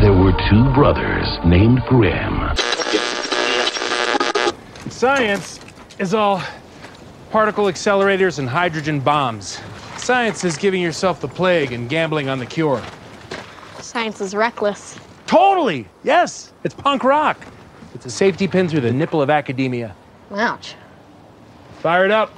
There were two brothers named Grimm. Science is all particle accelerators and hydrogen bombs. Science is giving yourself the plague and gambling on the cure. Science is reckless. Totally! Yes! It's punk rock. It's a safety pin through the nipple of academia. Ouch. Fire it up.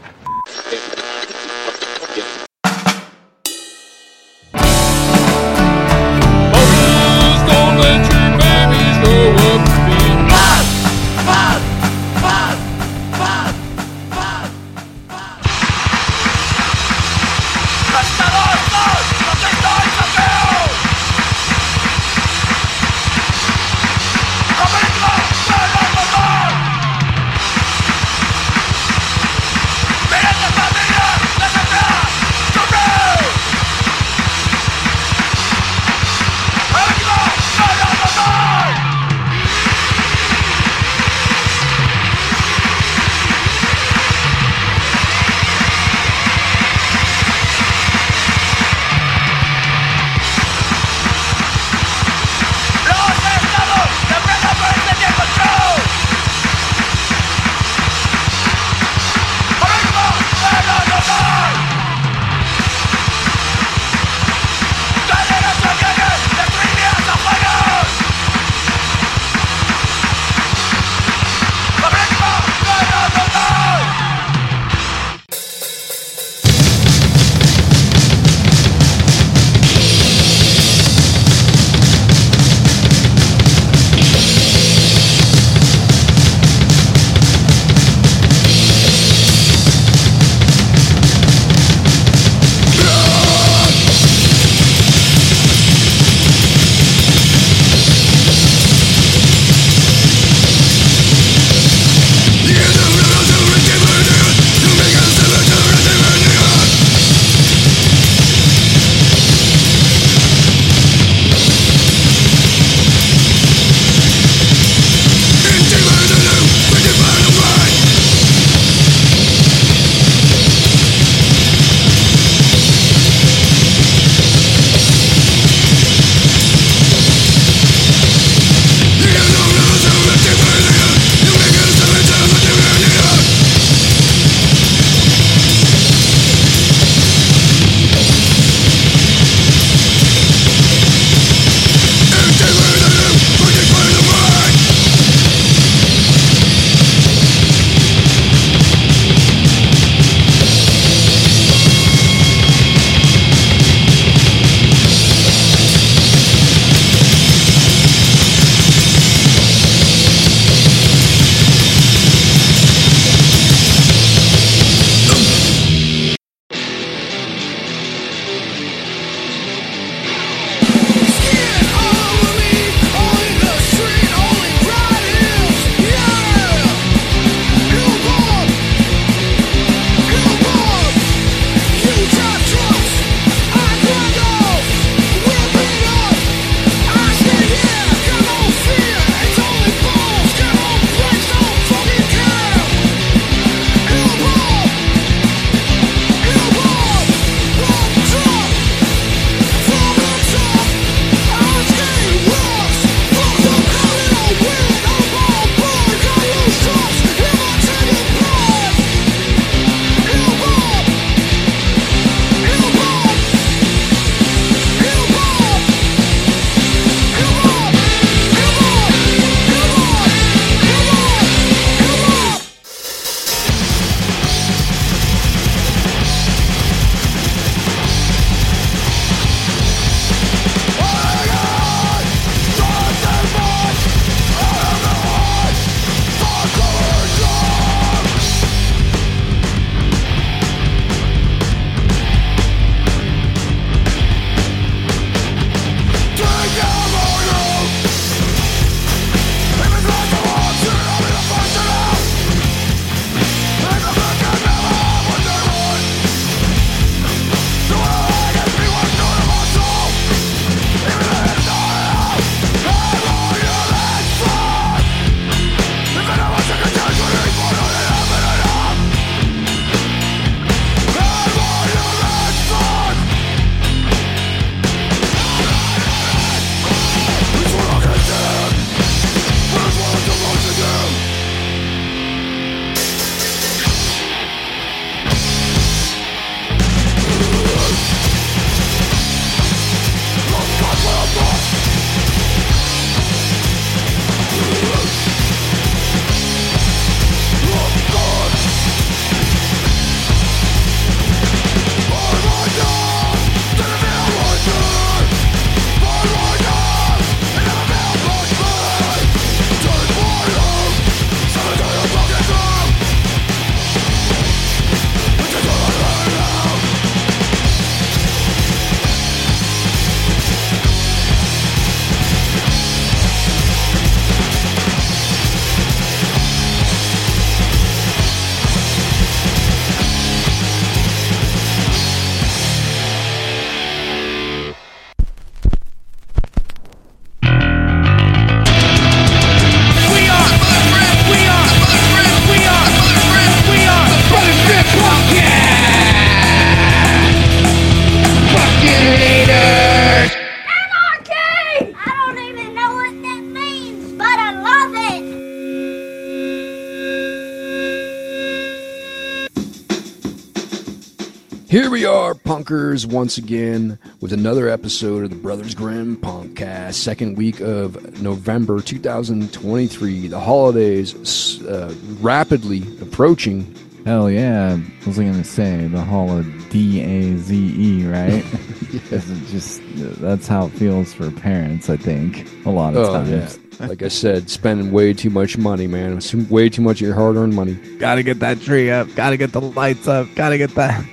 Are, once again with another episode of the Brothers Grim podcast. Second week of November 2023. The holidays uh, rapidly approaching. Hell yeah. What was I going to say? The Hall of D A Z E, right? Is it just that's how it feels for parents, I think, a lot of Oh, times. yeah. Like I said, spending way too much money, man. Way too much of your hard earned money. Gotta get that tree up, gotta get the lights up, gotta get that.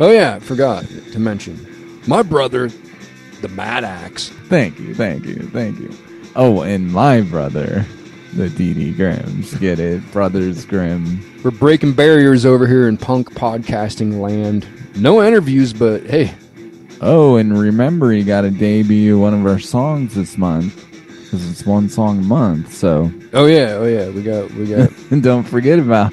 Oh, yeah, forgot to mention. My brother, the Mad Axe. Thank you, thank you, thank you. Oh, and my brother, the DD Grimms. Get it? Brothers Grimm. We're breaking barriers over here in punk podcasting land. No interviews, but hey, Oh, and remember, you gotta debut one of our songs this month. Because it's one song a month, so oh yeah, oh yeah, we got we got And don't forget about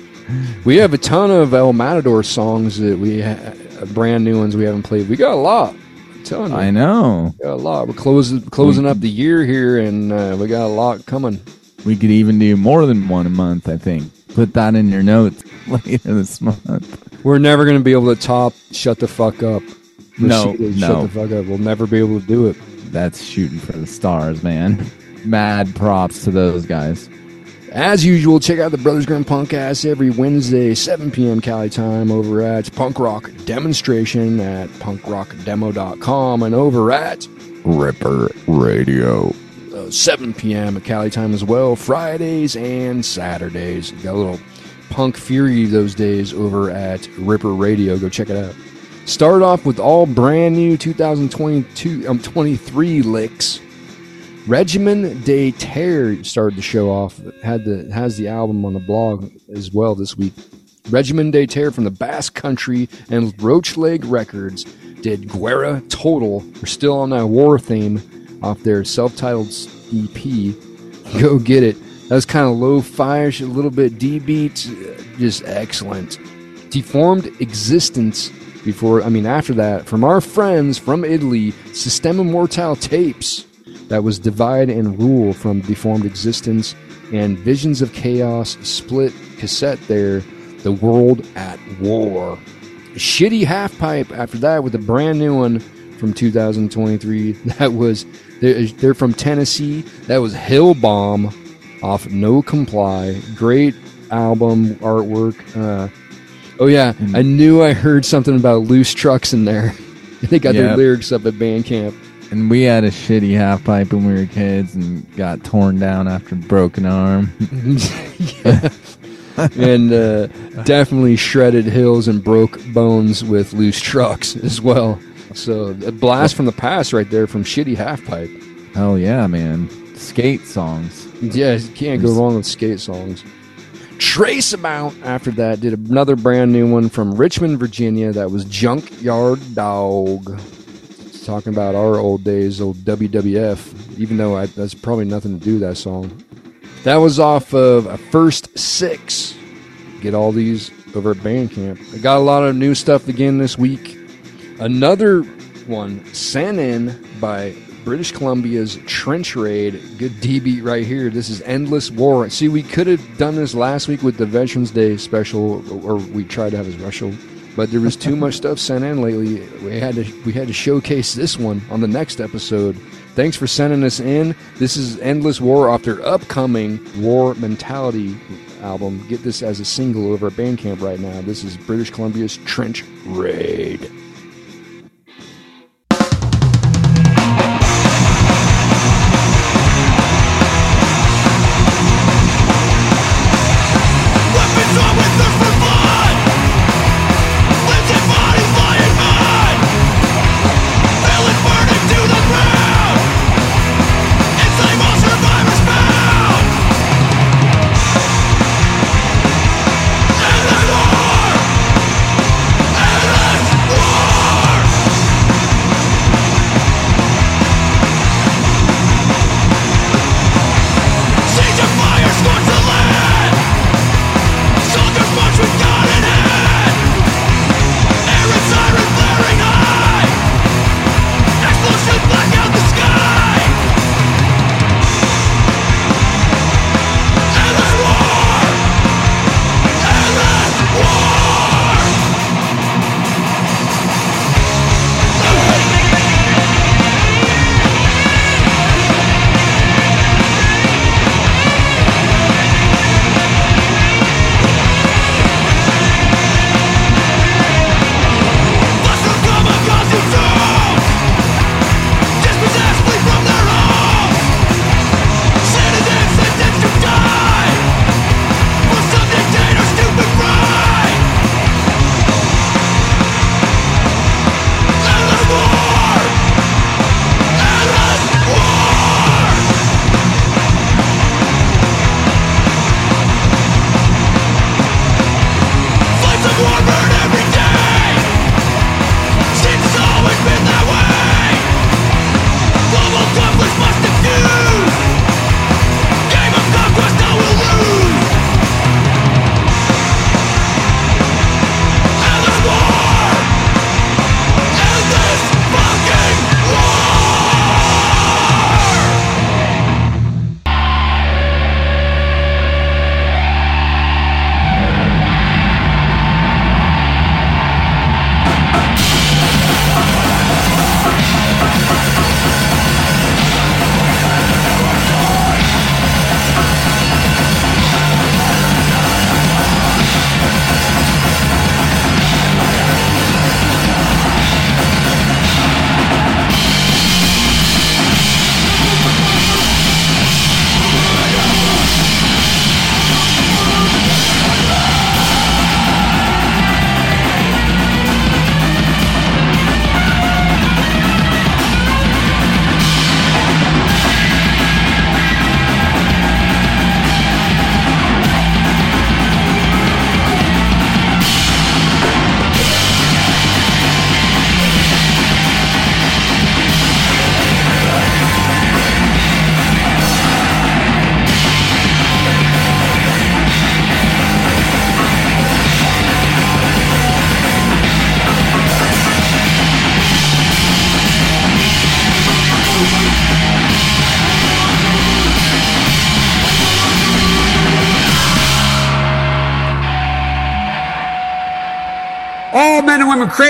we have a ton of El Matador songs that we ha- brand new ones we haven't played. We got a lot. I'm telling you, I know. we got a lot. We're closing closing up the year here, and uh, we got a lot coming. We could even do more than one a month, I think. Put that in your notes later this month. We're never gonna be able to top "Shut the Fuck Up." No, Shut no. the fuck up. We'll never be able to do it. That's shooting for the stars, man. Mad props to those guys. As usual, check out the Brothers Grim Punkcast every Wednesday, 7 p.m. Cali time over at Punk Rock Demonstration at punkrockdemo.com and over at Ripper Radio. uh, 7 p.m. at Cali time as well, Fridays and Saturdays. Got a little punk fury those days over at Ripper Radio. Go check it out. Start off with all brand new 2022 um, 23 licks. Regimen de Terror started the show off. Had the has the album on the blog as well this week. Regimen de Terror from the Basque Country and Roach Leg Records did Guerra Total. We're still on that war theme off their self-titled EP. Go get it. That was kind of low-fi, a little bit D-beat, just excellent. Deformed Existence before, I mean, after that, from our friends from Italy, Sistema Mortal Tapes. That was Divide and Rule from Deformed Existence and Visions of Chaos split cassette there, The World at War. Shitty Half Pipe after that with a brand new one from 2023. That was, they're, they're from Tennessee. That was Hill Bomb off No Comply. Great album artwork. Uh, oh, yeah, I knew I heard something about loose trucks in there. they got their Yep. lyrics up at Bandcamp. And we had a shitty half pipe when we were kids and got torn down after broken arm. and uh, definitely shredded hills and broke bones with loose trucks as well. So a blast from the past right there from Shitty Half Pipe. Hell yeah, man. Skate songs. Yeah, you can't go wrong with skate songs. Trace Amount after that did another brand new one from Richmond, Virginia. That was Junkyard Dog. Talking about our old days, old WWF. Even though I, that's probably nothing to do with that song. That was off of a First Six. Get all these over at Bandcamp. I got a lot of new stuff again this week. Another one sent in by British Columbia's Trenchraid. Good D beat right here. This is Endless War. See, we could have done this last week with the Veterans Day special, or we tried to have a special, but there was too much stuff sent in lately. We had to we had to showcase this one on the next episode. Thanks for sending us in. This is Endless War off their upcoming War Mentality album. Get this as a single over at Bandcamp right now. This is British Columbia's Trench Raid.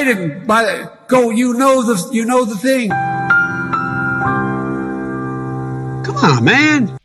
Created by go. You know the you know the thing. Come on, man.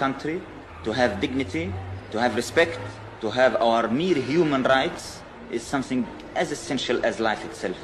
Country, to have dignity, to have respect, to have our mere human rights is something as essential as life itself.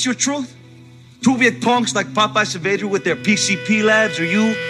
This your truth? Two Viet punks like Popeye Saavedra with their PCP labs, or you?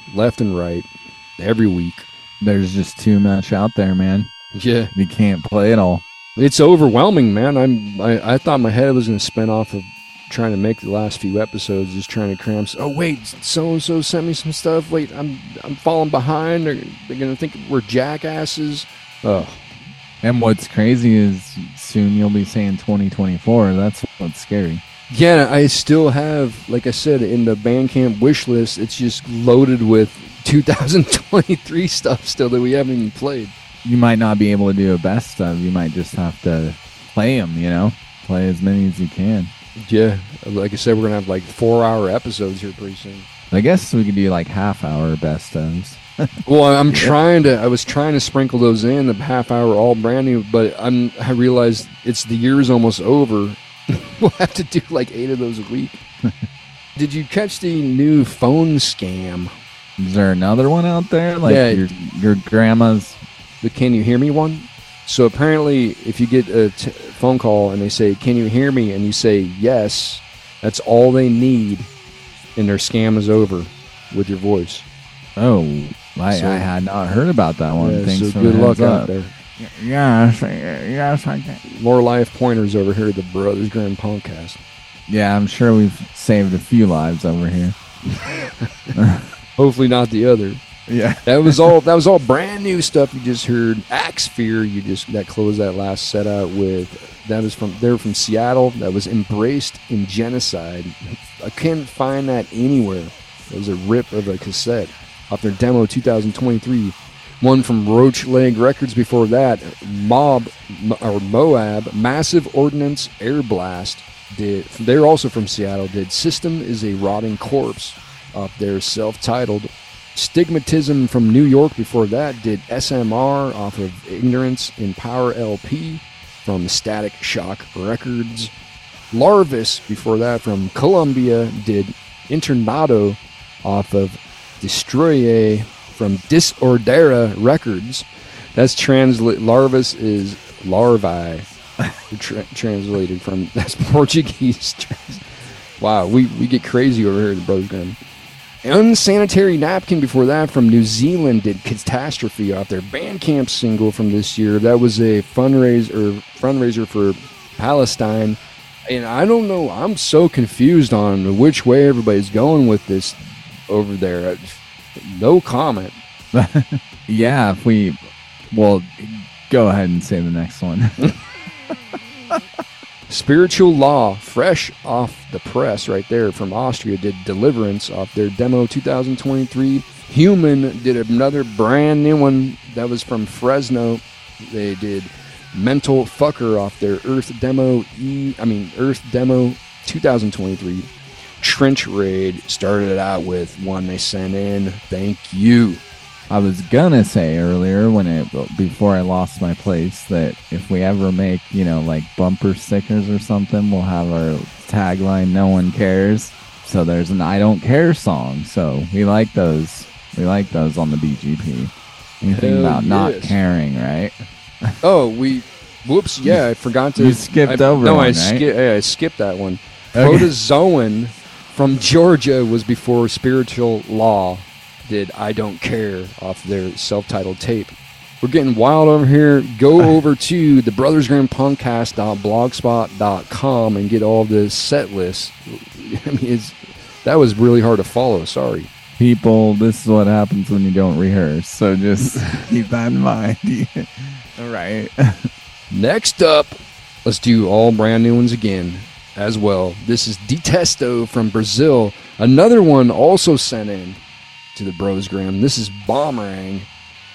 left and right every week. There's just too much out there, man. Yeah, You can't play it all. it's overwhelming, man. I'm I, I thought my head was going to spin off of trying to make the last few episodes, just trying to cram. Oh wait, so and so sent me some stuff. Wait, I'm I'm falling behind. They're, they're going to think we're jackasses. Oh, And what's crazy is soon you'll be saying 2024. That's what's scary. Yeah, I still have, like I said, in the Bandcamp wish list, it's just loaded with 2023 stuff still that we haven't even played. You might not be able to do a best of. You might just have to play them, you know? Play as many as you can. Yeah, like I said, we're gonna have like four hour episodes here pretty soon. I guess we could do like half hour best ofs. Well, I'm trying to. I was trying to sprinkle those in the half hour, all brand new, but I'm. I realized it's the year's almost over. we'll have to do like eight of those a week. Did you catch the new phone scam? Is there another one out there? Like Yeah. your your grandma's the Can You Hear Me one. So apparently, if you get a t- phone call and they say, Can you hear me? and you say yes, that's all they need, and their scam is over with your voice. Oh, I, So- I had not heard about that one. Yeah, Thanks so for good luck heads out up. there. Yes, uh, yes, I can. More life pointers over here at the Brothers Grim podcast. Yeah, I'm sure we've saved a few lives over here. Hopefully not the other. Yeah. That was all. That was all brand new stuff. You just heard Axe Fear. You just that closed that last set out with. That was from. They're from Seattle. That was embraced in genocide. I can't find that anywhere. It was a rip of a cassette off their demo 2023. One from Roach Leg Records before that. Mob or Moab Massive Ordnance Air Blast did. They're also from Seattle. Did System is a Rotting Corpse uh, off their self-titled Stigmatism from New York before that did SMR off of Ignorance in Power LP from Static Shock Records. Larvis before that from Columbia did Internado off of Destroye from Disordera Records. That's translate Larvis is larvae tra- translated from that's Portuguese. wow, we, we get crazy over here at the Brothers Grim. Unsanitary Napkin before that from New Zealand did Catastrophe off their Bandcamp single from this year. That was a fundraiser fundraiser for Palestine. And I don't know, I'm so confused on which way everybody's going with this over there. No comment. yeah, if we. Well, go ahead and say the next one. Spiritual Law, fresh off the press right there from Austria, did Deliverance off their demo 2023. Human did another brand new one that was from Fresno. They did Mental Fucker off their Earth demo E, I mean Earth demo 2023. Trenchraid started out with one they sent in. Thank you. I was gonna say earlier when it before I lost my place that if we ever make you know like bumper stickers or something, we'll have our tagline "No one cares." So there's an "I don't care" song. So we like those. We like those on the BGP. Anything Hell about not caring, right? Oh, we. Whoops! Yeah, I forgot to. You skipped I, over No, one, I, right? ski- I skipped that one. Okay. Protozoan from Georgia was before Spiritual Law did I Don't Care off their self-titled tape. We're getting wild over here. Go over to the Brothers Grim Punkcast.blogspot.com and get all the set list. I mean, it's, that was really hard to follow. Sorry. People, this is what happens when you don't rehearse. So just keep that in mind. All right. Next up, let's do all brand new ones again as well. This is Detësto from Brazil. Another one also sent in to the Bros Grimm. This is Bomberang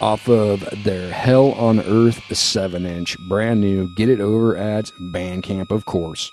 off of their Hell on Earth 7 inch. Brand new. Get it over at Bandcamp, of course.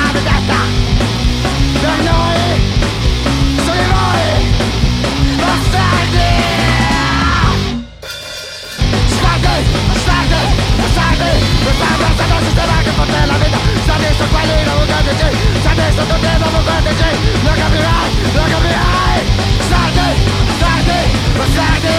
contra la vida Sabes cuál es la boca de ti Sabes dónde la boca de ti Look at me right, look at me right Sardi, sardi, sardi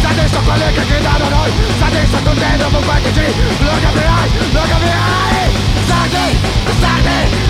Sadistic colleague, get out of the noise Sadistic, don't let them go back to G Look at me, look at me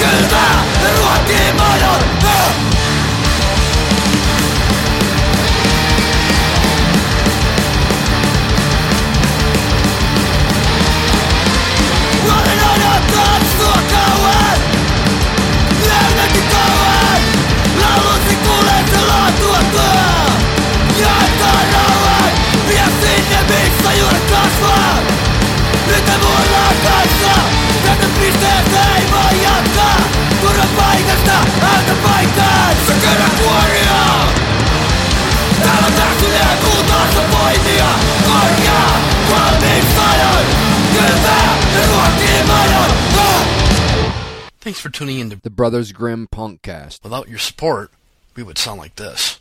silent Gilda, e ruoti Ah! Thanks for tuning in to The Brothers Grim Punkcast. Without your support, we would sound like this.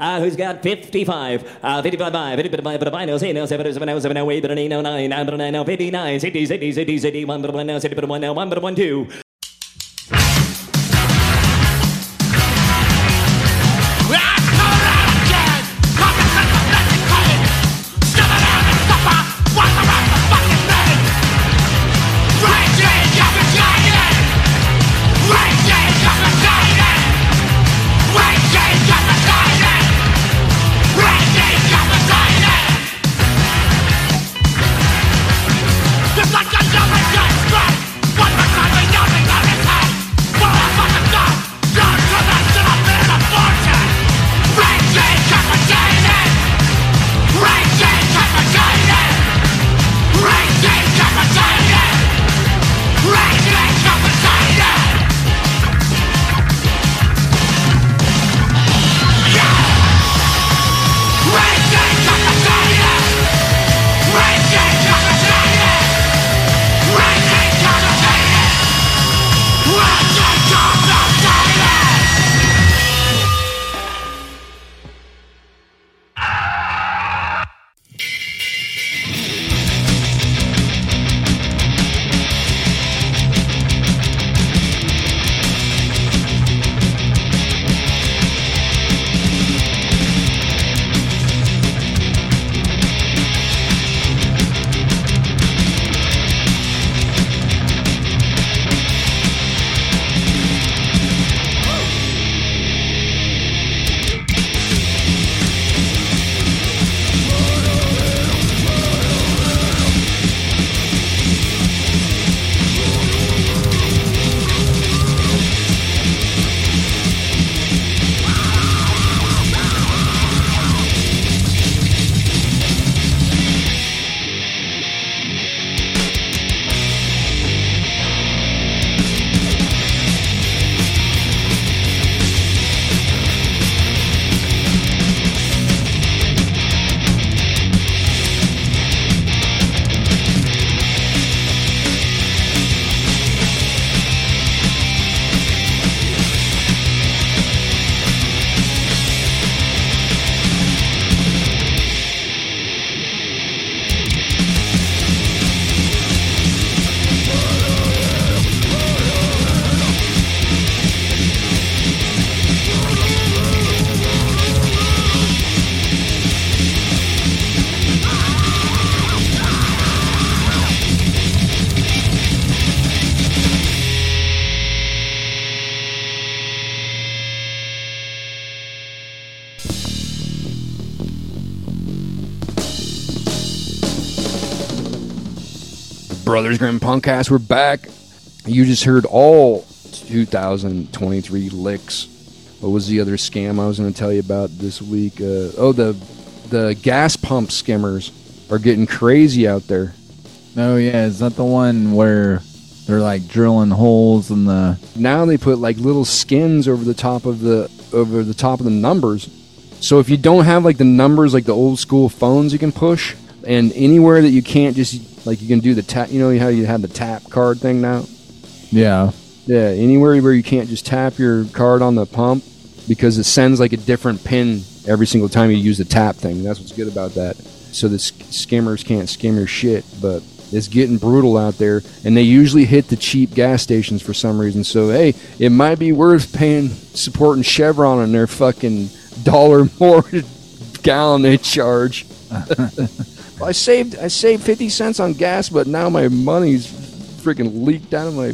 Uh, who's got 55? Uh, 55 by 55 by no say no 7 7 7 7 8 9 9 9 9 9 59 60 60 60 60 1 1 now 60 1 now 1 1 2 Brothers Grim Punkcast. We're back. You just heard all 2023 licks. What was the other scam I was going to tell you about this week? Uh, oh, the the gas pump skimmers are getting crazy out there. Oh yeah, is that the one where they're like drilling holes in the? Now they put like little skins over the top of the over the top of the numbers. So if you don't have like the numbers like the old school phones you can push, and anywhere that you can't just like you can do the tap, you know how you have the tap card thing now. Yeah. Yeah, anywhere where you can't just tap your card on the pump because it sends like a different pin every single time you use the tap thing. That's what's good about that. So the sk- skimmers can't skim your shit, but it's getting brutal out there, and they usually hit the cheap gas stations for some reason. So hey, it might be worth paying supporting Chevron on their fucking dollar more gallon they charge. I saved I saved fifty cents on gas, but now my money's freaking leaked out of my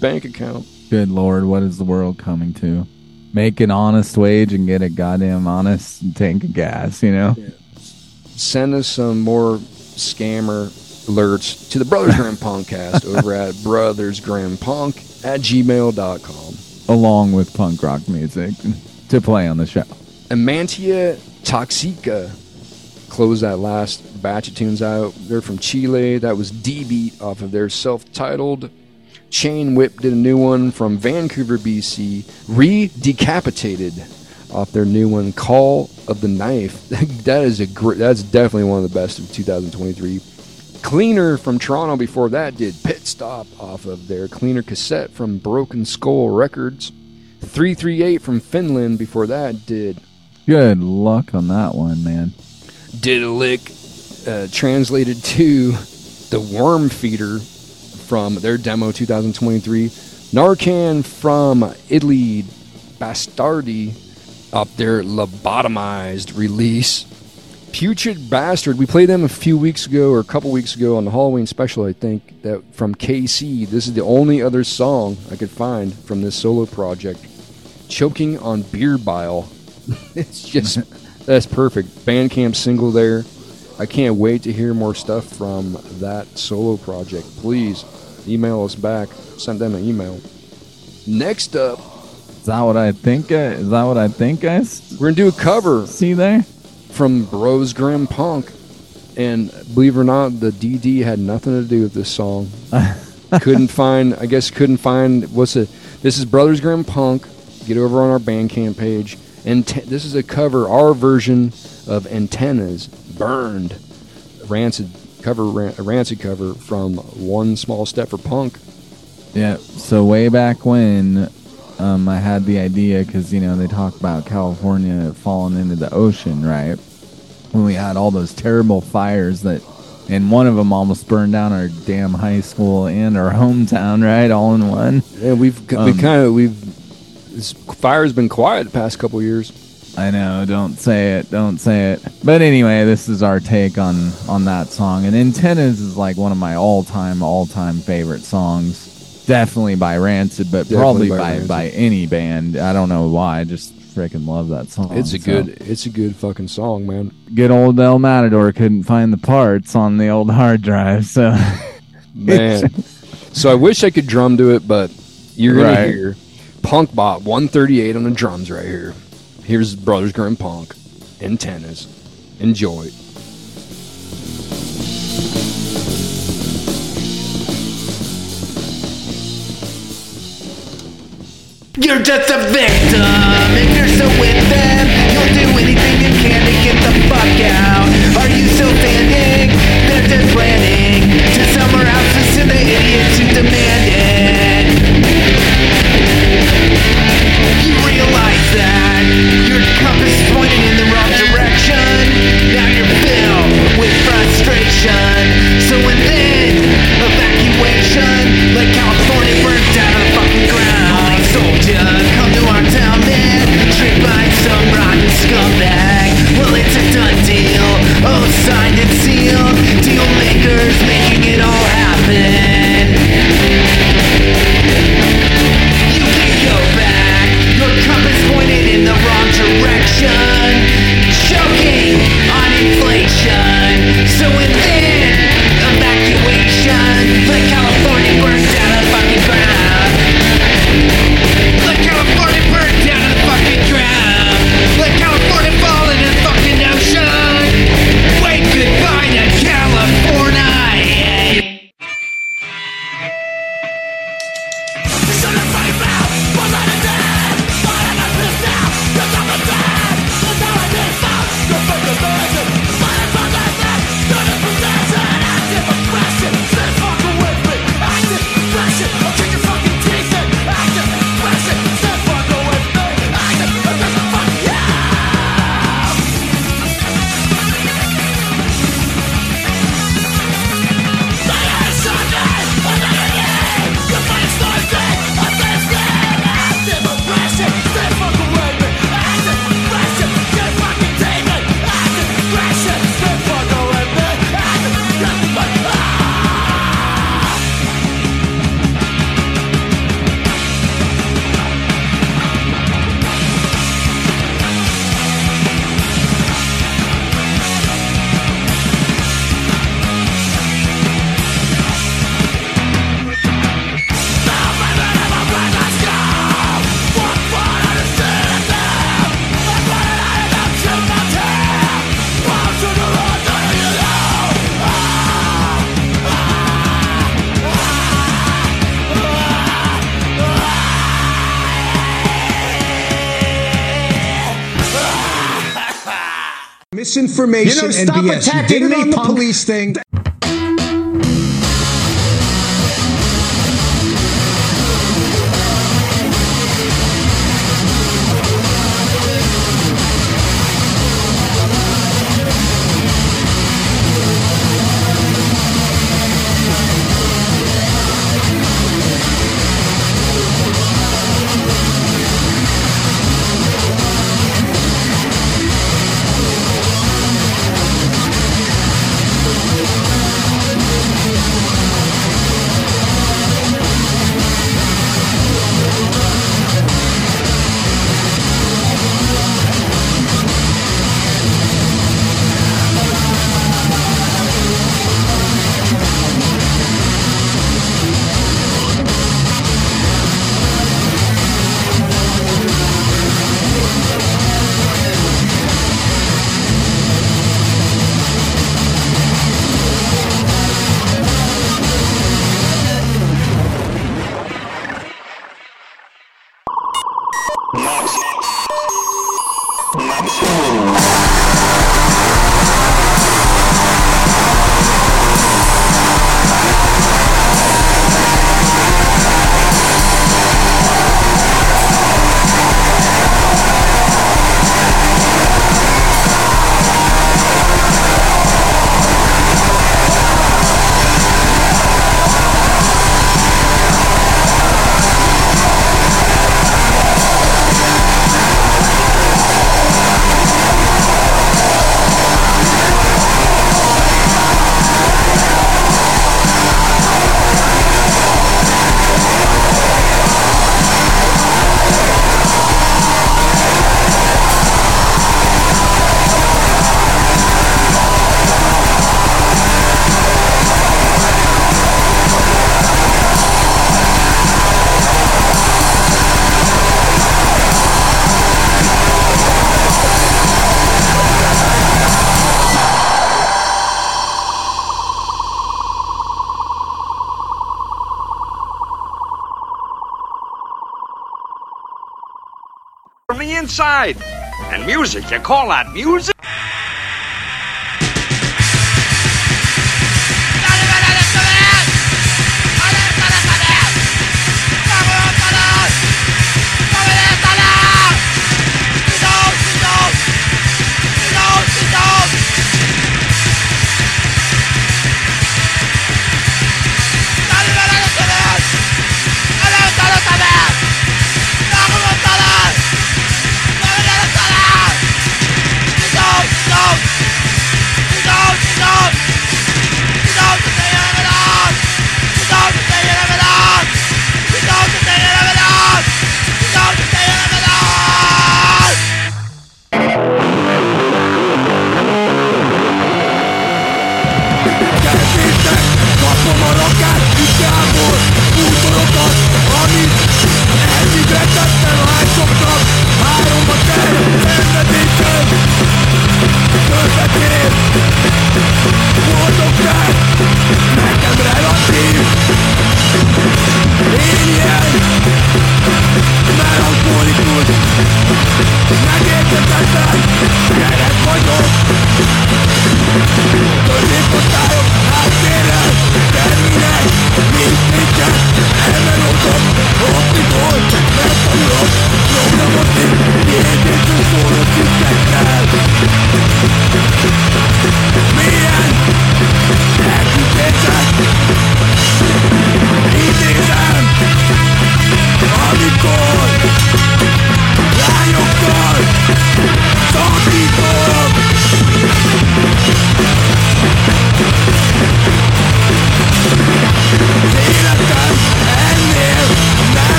bank account. Good lord, what is the world coming to? Make an honest wage and get a goddamn honest tank of gas, you know? Send us some more scammer alerts to the Brothers Grim Punkcast over at brothersgrimpunk at gmail.com. Along with punk rock music to play on the show. Amantia Toxica closed that last batch of tunes out. They're from Chile. That was D Beat off of their self titled. Chain Whip did a new one from Vancouver, BC. Re Decapitated off their new one, Call of the Knife. that is a great, that's definitely one of the best of 2023. Cleaner from Toronto before that did Pit Stop off of their Cleaner cassette from Broken Skull Records. 338 from Finland before that did Good luck on that one, man. did a lick uh, translated to the Worm Feeder from their demo 2023. Narcan from Italy, Bastardi up their lobotomized release. Putrid Bastard, we played them a few weeks ago or a couple weeks ago on the Halloween special, I think, that from KC. This is the only other song I could find from this solo project. Choking on Beer Bile. it's just, that's perfect. Bandcamp single there. I can't wait to hear more stuff from that solo project. Please email us back. Send them an email. Next up, Is that what I think? uh, Is that what I think, guys? we're gonna do a cover See there? from Bros Grim Punk, and believe it or not, the DD had nothing to do with this song. couldn't find, I guess, couldn't find what's it. This is Brothers Grim Punk. Get over on our Bandcamp page, and this is a cover, our version of Antennas Burned, Rancid cover, ran, Rancid cover from One Small Step for Punk. Yeah. So way back when, um, I had the idea because you know they talk about California falling into the ocean, right? When we had all those terrible fires that, and one of them almost burned down our damn high school and our hometown, right, all in one. Yeah, we've we Um, kind of we've this fire's been quiet the past couple years. I know, don't say it, don't say it. But anyway, this is our take on on that song. And Antennas is like one of my all-time all-time favorite songs. Definitely by Rancid, but Definitely probably by by by any band. I don't know why, I just freaking love that song. It's a So, good, it's a good fucking song, man. good old El Matador couldn't find the parts on the old hard drive, so Man. so I wish I could drum to it, but you're gonna Right. hear Punk Bot 138 on the drums right here. Here's Brothers Grim Punk antennas. Enjoy. You're just a victim. If you're so with them, you'll do anything you can to get the fuck out. Are you still standing? They're just planning to somewhere else to send the idiots who demand misinformation You know, and stop BS. You attacking did it me, on the police thing. Inside. And music, you call that music?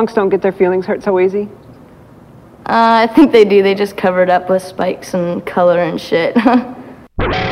Punks don't get their feelings hurt so easy? Uh, I think they do. They just cover it up with spikes and color and shit.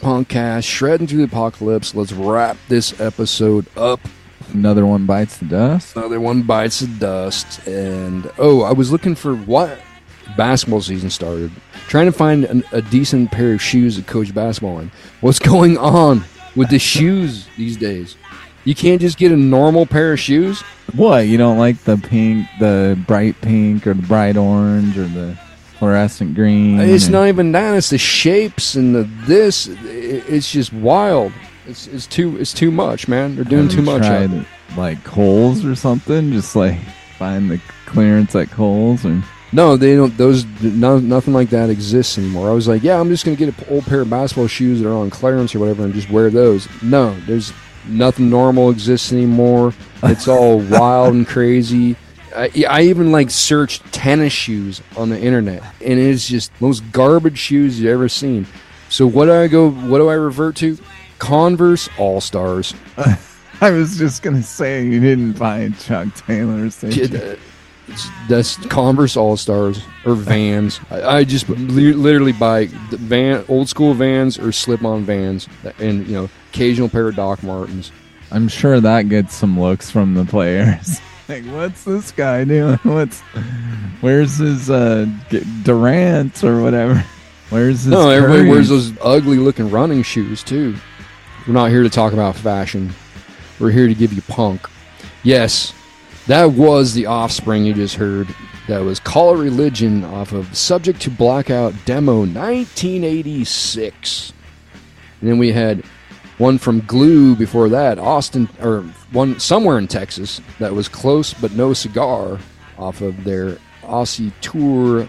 Grim Punkcast, shredding through the apocalypse. Let's wrap this episode up. Another one bites the dust. Another one bites the dust. And oh, I was looking for what basketball season started. Trying to find an, a decent pair of shoes to coach basketball in. What's going on with the shoes these days? You can't just get a normal pair of shoes. What you don't like the pink, the bright pink, or the bright orange, or the fluorescent green? It's and- not even that. It's the shapes and the this. It's just wild. It's, it's too it's too much, man. They're doing too much. tried, like Kohl's or something. Just like find the clearance at Kohl's and No, they don't. Those no, nothing like that exists anymore. I was like, yeah, I'm just gonna get an old pair of basketball shoes that are on clearance or whatever, and just wear those. No, there's nothing normal exists anymore. It's all wild and crazy. I, I even like searched tennis shoes on the internet, and it's just most garbage shoes you've ever seen. So what do I go? What do I revert to? Converse All Stars. I was just gonna say you didn't find Chuck Taylor's. did that- that's Converse All Stars or Vans. I, I just li- literally buy the van, old school Vans or slip on Vans, and you know, occasional pair of Doc Martens. I'm sure that gets some looks from the players. like, what's this guy doing? What's where's his uh Durant or whatever? Where's his? No, everybody Curry? wears those ugly looking running shoes too. We're not here to talk about fashion. We're here to give you punk. Yes, that was the offspring you just heard. That was Call It Religion off of Subject to Blackout demo 1986. And then we had one from Glue before that, Austin, or one somewhere in Texas that was close but no cigar off of their Aussie tour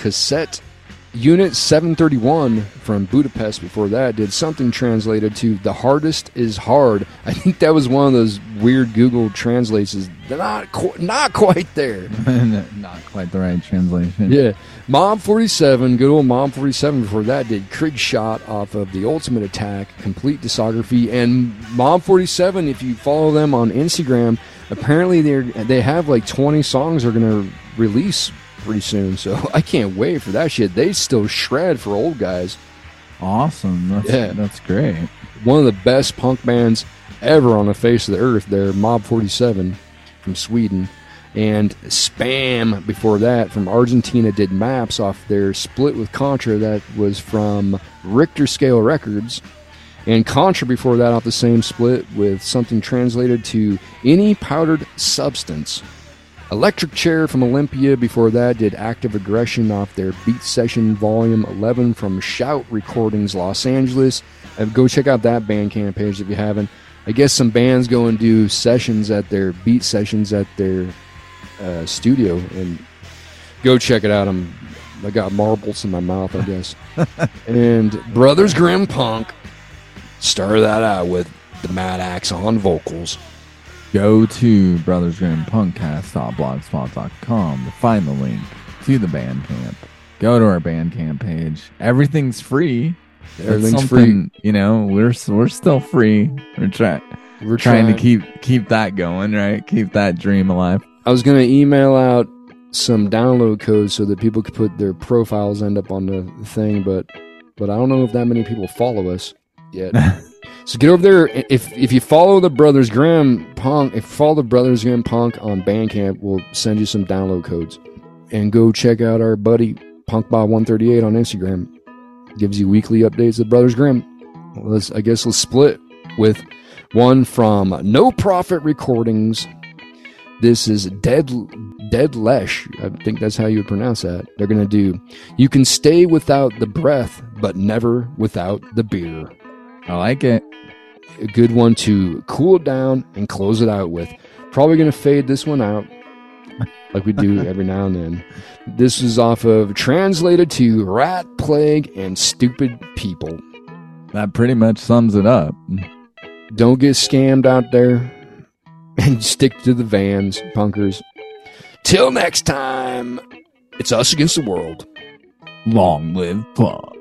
cassette. Unit 731 from Budapest before that did something translated to The Hardest is Hard. I think that was one of those weird Google translations. They're not, qu- not quite there. not quite the right translation. Yeah. Mob 47, good old Mob 47 before that did Krieg Shot off of the Ultimate Attack, complete discography. And Mob 47, if you follow them on Instagram, apparently they're they have like 20 songs they're gonna release pretty soon. So I can't wait for that shit. They still shred for old guys. Awesome. That's, Yeah. that's great. One of the best punk bands ever on the face of the earth. They're Mob 47 from Sweden. And Spam before that from Argentina did Maps off their split with Contra that was from Richter Scale Records. And Contra before that off the same split with something translated to Any Powdered Substance. Electric Chair from Olympia before that did Active Aggression off their Beat Session Volume 11 from Shout Recordings Los Angeles. Uh, go check out that Bandcamp page if you haven't. I guess some bands go and do sessions at their beat sessions at their uh, studio and go check it out. I'm I got marbles in my mouth, I guess. and Brothers Grim Punk started that out with the Mad Axe on vocals. Go to brothersgrimpunkcast.blogspot.com to find the link to the Bandcamp. Go to our Bandcamp page. Everything's free. Everything's something, You know, we're we're still free. We're trying. We're trying to keep keep that going, right? Keep that dream alive. I was gonna email out some download codes so that people could put their profiles end up on the thing, but but I don't know if that many people follow us yet. so get over there. If if you follow the Brothers Grim Punk, if you follow the Brothers Grim Punk on Bandcamp, we'll send you some download codes. And go check out our buddy Punkbot138 on Instagram. Gives you weekly updates of Brothers Grim. Let's I guess let's split with one from No Profit Recordings. This is Dead Dead Lesh. I think that's how you would pronounce that. They're gonna do You can stay without the breath, but never without the beer. I like it. A good one to cool down and close it out with. Probably gonna fade this one out. Like we do every now and then. This is off of translated to Rat Plague and Stupid People. That pretty much sums it up. Don't get scammed out there and stick to the vans, punkers. Till next time, it's us against the world. Long live punk.